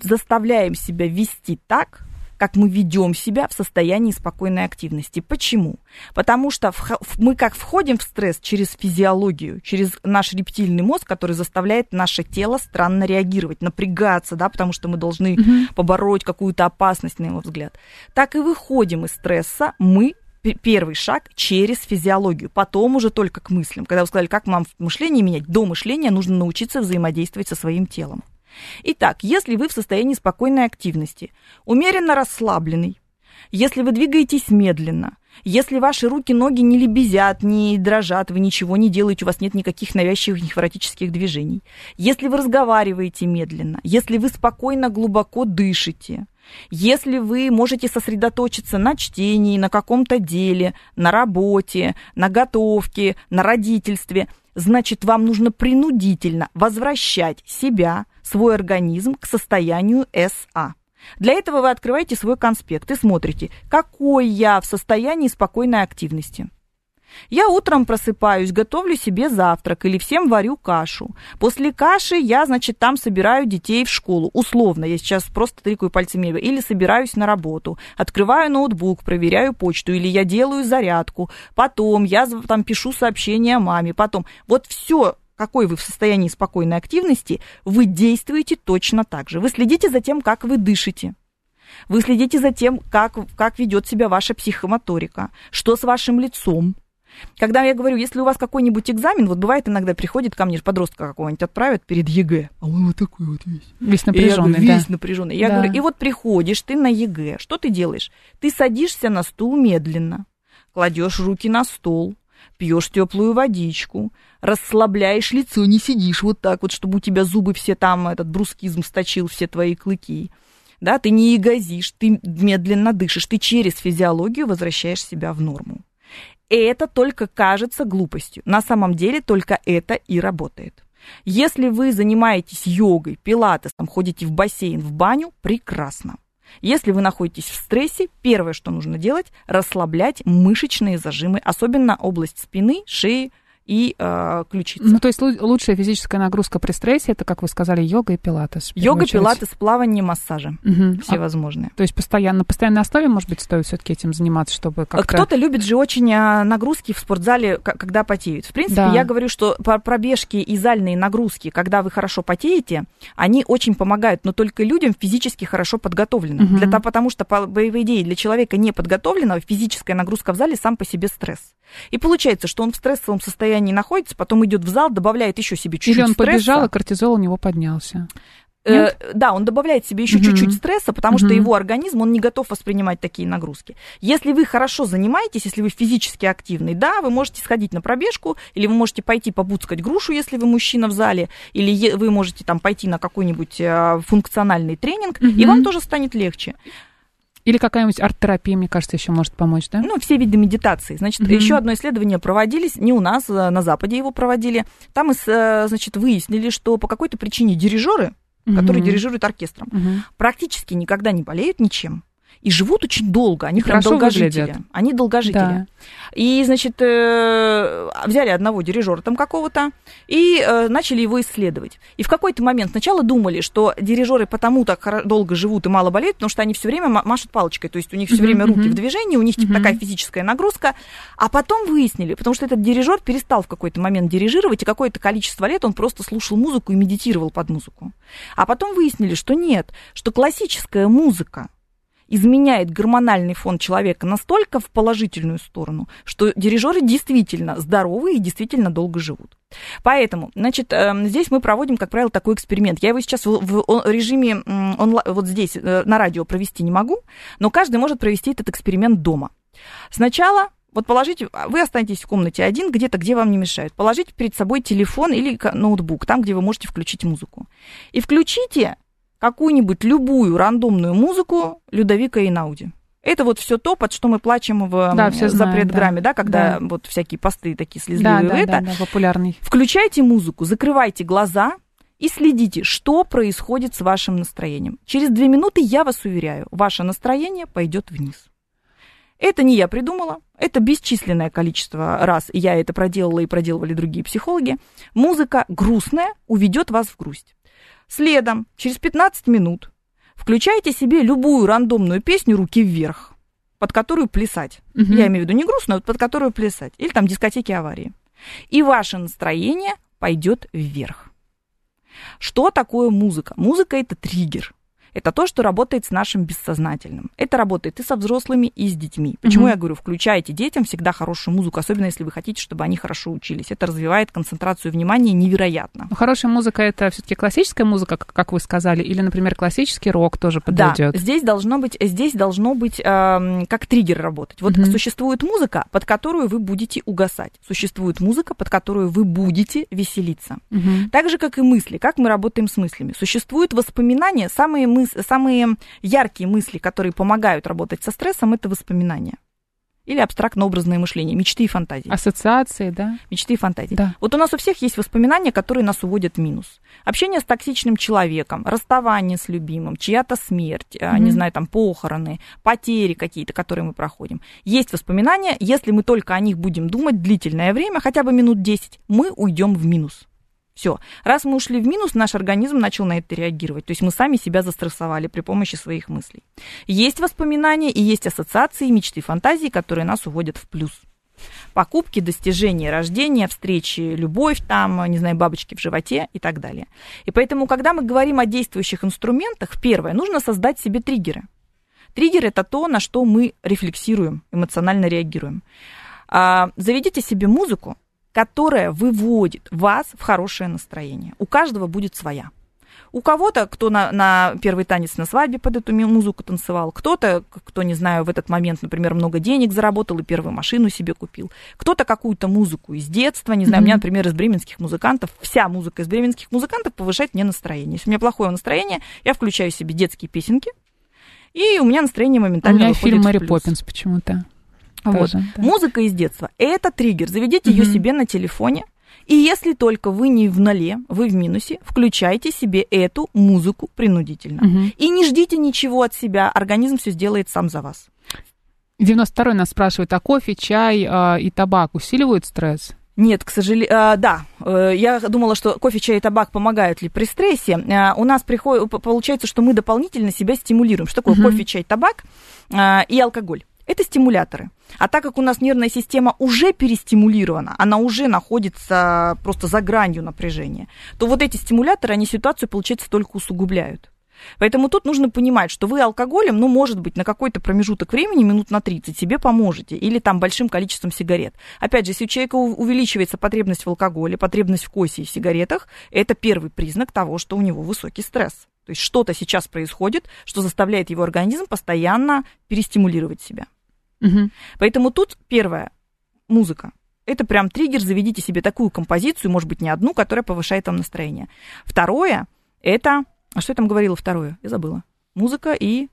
заставляем себя вести так, как мы ведем себя в состоянии спокойной активности. Почему? Потому что мы как входим в стресс через физиологию, через наш рептильный мозг, который заставляет наше тело странно реагировать, напрягаться, да, потому что мы должны Мгм. побороть какую-то опасность, на его взгляд. Так и выходим из стресса мы первый шаг через физиологию, потом уже только к мыслям. Когда вы сказали, как нам мышление менять, до мышления нужно научиться взаимодействовать со своим телом. Итак, если вы в состоянии спокойной активности, умеренно расслабленный, если вы двигаетесь медленно, если ваши руки, ноги не лебезят, не дрожат, вы ничего не делаете, у вас нет никаких навязчивых невротических движений, если вы разговариваете медленно, если вы спокойно, глубоко дышите, если вы можете сосредоточиться на чтении, на каком-то деле, на работе, на готовке, на родительстве, значит, вам нужно принудительно возвращать себя, свой организм к состоянию СА. Для этого вы открываете свой конспект и смотрите, какой я в состоянии спокойной активности. Я утром просыпаюсь, готовлю себе завтрак или всем варю кашу. После каши я, значит, там собираю детей в школу. Условно, я сейчас просто тыкаю пальцами. Или собираюсь на работу, открываю ноутбук, проверяю почту, или я делаю зарядку. Потом я там пишу сообщение маме. Потом вот все, какой вы в состоянии спокойной активности, вы действуете точно так же. Вы следите за тем, как вы дышите. Вы следите за тем, как, как ведет себя ваша психомоторика, что с вашим лицом. Когда я говорю, если у вас какой-нибудь экзамен, вот бывает иногда приходит ко мне подростка какого-нибудь отправят перед ЕГЭ, а он вот такой вот весь. Весь И я напряженный, да. весь напряженный. Я Да. говорю, и вот приходишь ты на ЕГЭ, что ты делаешь? Ты садишься на стул медленно, кладешь руки на стол, пьешь теплую водичку, расслабляешь лицо, не сидишь вот так вот, чтобы у тебя зубы все там, этот брускизм сточил все твои клыки. Да, ты не ягозишь, ты медленно дышишь, ты через физиологию возвращаешь себя в норму. И это только кажется глупостью. На самом деле только это и работает. Если вы занимаетесь йогой, пилатесом, ходите в бассейн, в баню, прекрасно. Если вы находитесь в стрессе, первое, что нужно делать, расслаблять мышечные зажимы, особенно область спины, шеи и э, ключицы. Ну, то есть лу- лучшая физическая нагрузка при стрессе, это, как вы сказали, йога и пилатес. Йога, очередь. пилатес, плавание, массажи. А, Всевозможные. то есть постоянно, на постоянной основе, может быть, стоит все-таки этим заниматься, чтобы как-то... Кто-то любит же очень а, нагрузки в спортзале, когда потеют. В принципе, Да. я говорю, что пробежки и зальные нагрузки, когда вы хорошо потеете, они очень помогают, но только людям физически хорошо подготовленным. Мгм. Для того, потому что, по, по идее, для человека неподготовленного физическая нагрузка в зале сам по себе стресс. И получается, что он в стрессовом состоянии находится, потом идет в зал, добавляет еще себе чуть-чуть Или он стресса. побежал, и кортизол у него поднялся. Э, да, он добавляет себе еще чуть-чуть стресса, потому что его организм, он не готов воспринимать такие нагрузки. Если вы хорошо занимаетесь, если вы физически активный, да, вы можете сходить на пробежку, или вы можете пойти побуцкать грушу, если вы мужчина в зале, или вы можете там пойти на какой-нибудь э, функциональный тренинг, и вам тоже станет легче. Или какая-нибудь арт-терапия, мне кажется, еще может помочь, да? Ну, все виды медитации. Значит, mm-hmm. еще одно исследование проводились, не у нас, а на Западе его проводили. Там, э, значит, выяснили, что по какой-то причине дирижеры, mm-hmm. которые дирижируют оркестром, mm-hmm. практически никогда не болеют ничем и живут очень долго. Они Хорошо прям долгожители. Выглядят. Они долгожители. Да. И, значит, э, взяли одного дирижера там какого-то и э, начали его исследовать. И в какой-то момент сначала думали, что дирижеры потому так долго живут и мало болеют, потому что они все время машут палочкой, то есть у них все время руки в движении, у них типа такая физическая нагрузка. А потом выяснили, потому что этот дирижер перестал в какой-то момент дирижировать, и какое-то количество лет он просто слушал музыку и медитировал под музыку. А потом выяснили, что нет, что классическая музыка, изменяет гормональный фон человека настолько в положительную сторону, что дирижеры действительно здоровы и действительно долго живут. Поэтому, значит, эм, здесь мы проводим, как правило, такой эксперимент. Я его сейчас в режиме онлайн, вот здесь э, на радио провести не могу, но каждый может провести этот эксперимент дома. Сначала вот положите, вы останетесь в комнате один, где-то, где вам не мешают. Положите перед собой телефон или ноутбук, там, где вы можете включить музыку. И включите какую-нибудь любую рандомную музыку Людовика и Науди. Это вот все то, под что мы плачем в да, все запретграмме, да. да, когда да. вот всякие посты такие слезливые. Да, да, это. Да, да, популярный. Включайте музыку, закрывайте глаза и следите, что происходит с вашим настроением. Через две минуты, я вас уверяю, ваше настроение пойдет вниз. Это не я придумала, это бесчисленное количество раз я это проделала и проделывали другие психологи. Музыка грустная уведет вас в грусть. Следом, через 15 минут, включайте себе любую рандомную песню «Руки вверх», под которую плясать. Угу. Я имею в виду не грустную, а под которую плясать. Или там дискотеки аварии. И ваше настроение пойдет вверх. Что такое музыка? Музыка это триггер это то, что работает с нашим бессознательным. Это работает и со взрослыми, и с детьми. Почему угу. я говорю, включайте детям всегда хорошую музыку, особенно если вы хотите, чтобы они хорошо учились. Это развивает концентрацию внимания невероятно. Но хорошая музыка это все-таки классическая музыка, как вы сказали, или, например, классический рок тоже подойдет. Да, здесь должно быть, здесь должно быть э, как триггер работать. Вот угу. существует музыка, под которую вы будете угасать. Существует музыка, под которую вы будете веселиться. Угу. Так же, как и мысли. Как мы работаем с мыслями? Существуют воспоминания, самые мы мыс- самые яркие мысли, которые помогают работать со стрессом, это воспоминания. Или абстрактно-образное мышление, мечты и фантазии. Ассоциации, да? Мечты и фантазии. Да. Вот у нас у всех есть воспоминания, которые нас уводят в минус. Общение с токсичным человеком, расставание с любимым, чья-то смерть, mm-hmm. не знаю, там, похороны, потери какие-то, которые мы проходим. Есть воспоминания, если мы только о них будем думать длительное время, хотя бы минут 10, мы уйдем в минус. Все. Раз мы ушли в минус, наш организм начал на это реагировать. То есть мы сами себя застрессовали при помощи своих мыслей. Есть воспоминания и есть ассоциации, мечты, фантазии, которые нас уводят в плюс. Покупки, достижения, рождения, встречи, любовь там, не знаю, бабочки в животе и так далее. И поэтому, когда мы говорим о действующих инструментах, первое, нужно создать себе триггеры. Триггер это то, на что мы рефлексируем, эмоционально реагируем. А, заведите себе музыку, которая выводит вас в хорошее настроение. У каждого будет своя. У кого-то, кто на, на первый танец на свадьбе под эту музыку танцевал, кто-то, кто, не знаю, в этот момент, например, много денег заработал и первую машину себе купил, кто-то какую-то музыку из детства, не знаю, mm-hmm. у меня, например, из бременских музыкантов, вся музыка из бременских музыкантов повышает мне настроение. Если у меня плохое настроение, я включаю себе детские песенки, и у меня настроение моментально У меня фильм «Мэри. Поппинс» почему-то. Вот. да. Музыка из детства. Это триггер. Заведите угу. ее себе на телефоне. И если только вы не в ноле, вы в минусе, включайте себе эту музыку принудительно. Угу. И не ждите ничего от себя, организм все сделает сам за вас. 92-й нас спрашивает, а кофе, чай э, и табак усиливают стресс? Нет, к сожалению, а, да. Э, я думала, что кофе, чай и табак помогают ли при стрессе. А, у нас приходит, получается, что мы дополнительно себя стимулируем. Что такое угу. кофе, чай, табак а, и алкоголь? Это стимуляторы. А так как у нас нервная система уже перестимулирована, она уже находится просто за гранью напряжения, то вот эти стимуляторы, они ситуацию, получается, только усугубляют. Поэтому тут нужно понимать, что вы алкоголем, ну, может быть, на какой-то промежуток времени, минут на 30, себе поможете. Или там большим количеством сигарет. Опять же, если у человека увеличивается потребность в алкоголе, потребность в косе и сигаретах, это первый признак того, что у него высокий стресс. То есть что-то сейчас происходит, что заставляет его организм постоянно перестимулировать себя. Мгм. Поэтому тут первое, музыка. Это прям триггер, заведите себе такую композицию, может быть, не одну, которая повышает вам настроение. Второе, это... А что я там говорила второе? Я забыла. Музыка и...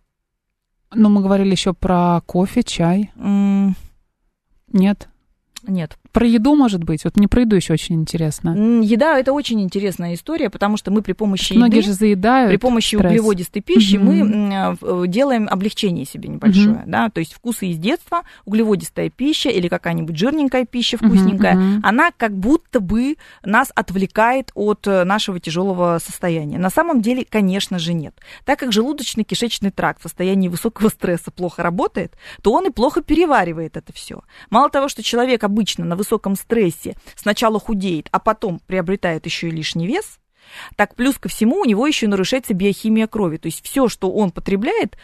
Ну, мы говорили еще про кофе, чай. м, Нет. Нет. Про еду, может быть? Вот мне про еду еще очень интересно. Еда это очень интересная история, потому что мы при помощи Многие еды, же заедают. при помощи стресс. углеводистой пищи Мгм. мы в- делаем облегчение себе небольшое, да, то есть вкусы из детства, углеводистая пища или какая-нибудь жирненькая пища вкусненькая, мгм. она как будто бы нас отвлекает от э, нашего тяжелого состояния. На самом деле, конечно же, нет. Так как желудочно-кишечный тракт в состоянии высокого [LAUGHS] стресса плохо работает, то он и плохо переваривает это все. Мало того, что человек обычно на высоком стрессе сначала худеет, а потом приобретает еще и лишний вес, так плюс ко всему у него еще нарушается биохимия крови. То есть все, что он потребляет,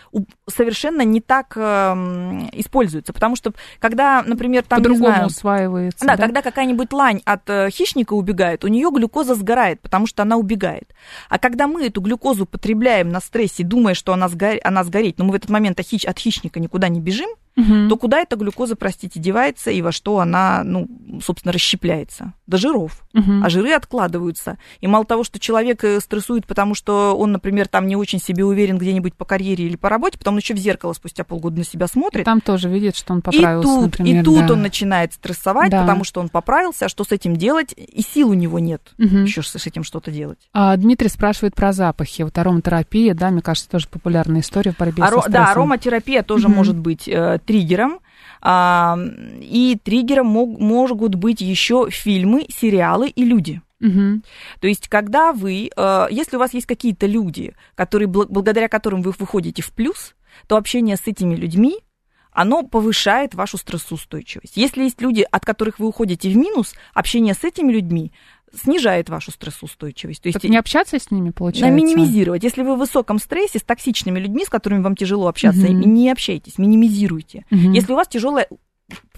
совершенно не так эм, используется. Потому что когда, например, там, По-другому знаю, усваивается. да, когда какая-нибудь лань от э, хищника убегает, у нее глюкоза сгорает, потому что она убегает. А когда мы эту глюкозу потребляем на стрессе, думая, что она, сгор... она сгорит, но мы в этот момент от хищника никуда не бежим, Мгм. то куда эта глюкоза, простите, девается и во что она, ну, собственно, расщепляется? До жиров. Мгм. А жиры откладываются. И мало того, что человек э, стрессует, потому что он, например, там не очень себе уверен где-нибудь по карьере или по работе, потом он еще в зеркало спустя полгода на себя смотрит. Там тоже видит, что он И поправился, тут, например. и тут да. он начинает стрессовать, Да. потому что он поправился, а что с этим делать? И сил у него нет Мгм. еще с этим что-то делать. А, Дмитрий спрашивает про запахи. Вот ароматерапия, да, мне кажется, тоже популярная история в борьбе Аро- со да, стрессом. ароматерапия тоже Мгм. может быть э, триггером. А, и триггером мог- могут быть еще фильмы, сериалы и люди. Мгм. То есть, когда вы, э, если у вас есть какие-то люди, которые, бл- благодаря которым вы выходите в плюс, то общение с этими людьми, оно повышает вашу стрессоустойчивость. Если есть люди, от которых вы уходите в минус, общение с этими людьми снижает вашу стрессоустойчивость. То есть Так не общаться с ними, получается? минимизировать. Если вы в высоком стрессе с токсичными людьми, с которыми вам тяжело общаться, Мгм. не общайтесь, минимизируйте. Мгм. Если у вас тяжелое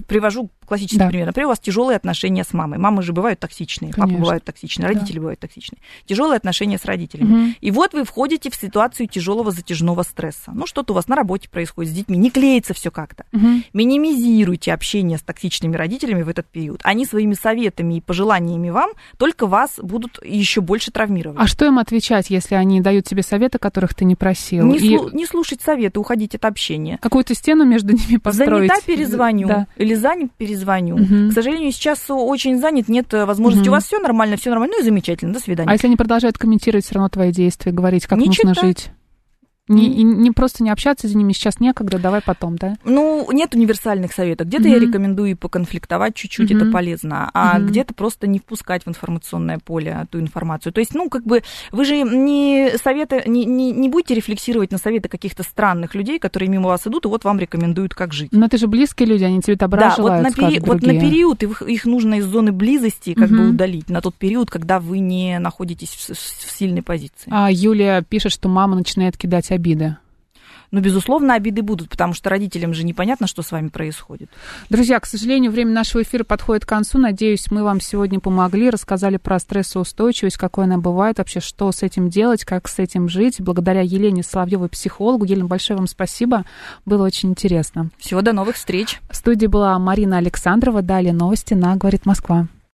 привожу классический Да. пример. Например, у вас тяжелые отношения с мамой. Мамы же бывают токсичные, папы Конечно. бывают токсичные, Да. родители бывают токсичные. Тяжелые отношения с родителями. Мгм. И вот вы входите в ситуацию тяжелого затяжного стресса. Ну, что-то у вас на работе происходит с детьми, не клеится все как-то. Мгм. Минимизируйте общение с токсичными родителями в этот период. Они своими советами и пожеланиями вам только вас будут еще больше травмировать. А что им отвечать, если они дают тебе советы, которых ты не просил? не, И слу- не слушать советы, уходить от общения. какую-то стену между ними построить? Занята, перезвоню. Да. Или занят, перезвоню. Мгм. К сожалению, сейчас очень занят, нет э, возможности. Мгм. У вас все нормально, все нормально, ну и замечательно, до свидания. А если они продолжают комментировать все равно твои действия, говорить, как Не нужно читать. жить? Не, не просто не общаться с ними, сейчас некогда, давай потом, да? Ну, нет универсальных советов. Где-то Мгм. я рекомендую и поконфликтовать чуть-чуть, Мгм. это полезно, а Мгм. где-то просто не впускать в информационное поле ту информацию. То есть, ну, как бы, вы же не советы, не, не, не будете рефлексировать на советы каких-то странных людей, которые мимо вас идут, и вот вам рекомендуют, как жить. Но это же близкие люди, они тебе добра Да, вот желают, на, скажут пери- вот на период их, их нужно из зоны близости как бы Мгм. удалить, на тот период, когда вы не находитесь в, с- в сильной позиции. А Юлия пишет, что мама начинает кидать обиды. Но, безусловно, обиды будут, потому что родителям же непонятно, что с вами происходит. Друзья, к сожалению, время нашего эфира подходит к концу. Надеюсь, мы вам сегодня помогли, рассказали про стрессоустойчивость, какой она бывает, вообще, что с этим делать, как с этим жить. Благодаря Елене Соловьевой, психологу. Елена, большое вам спасибо. Было очень интересно. Всего до новых встреч. В студии была Марина Александрова. Далее новости на «Говорит Москва».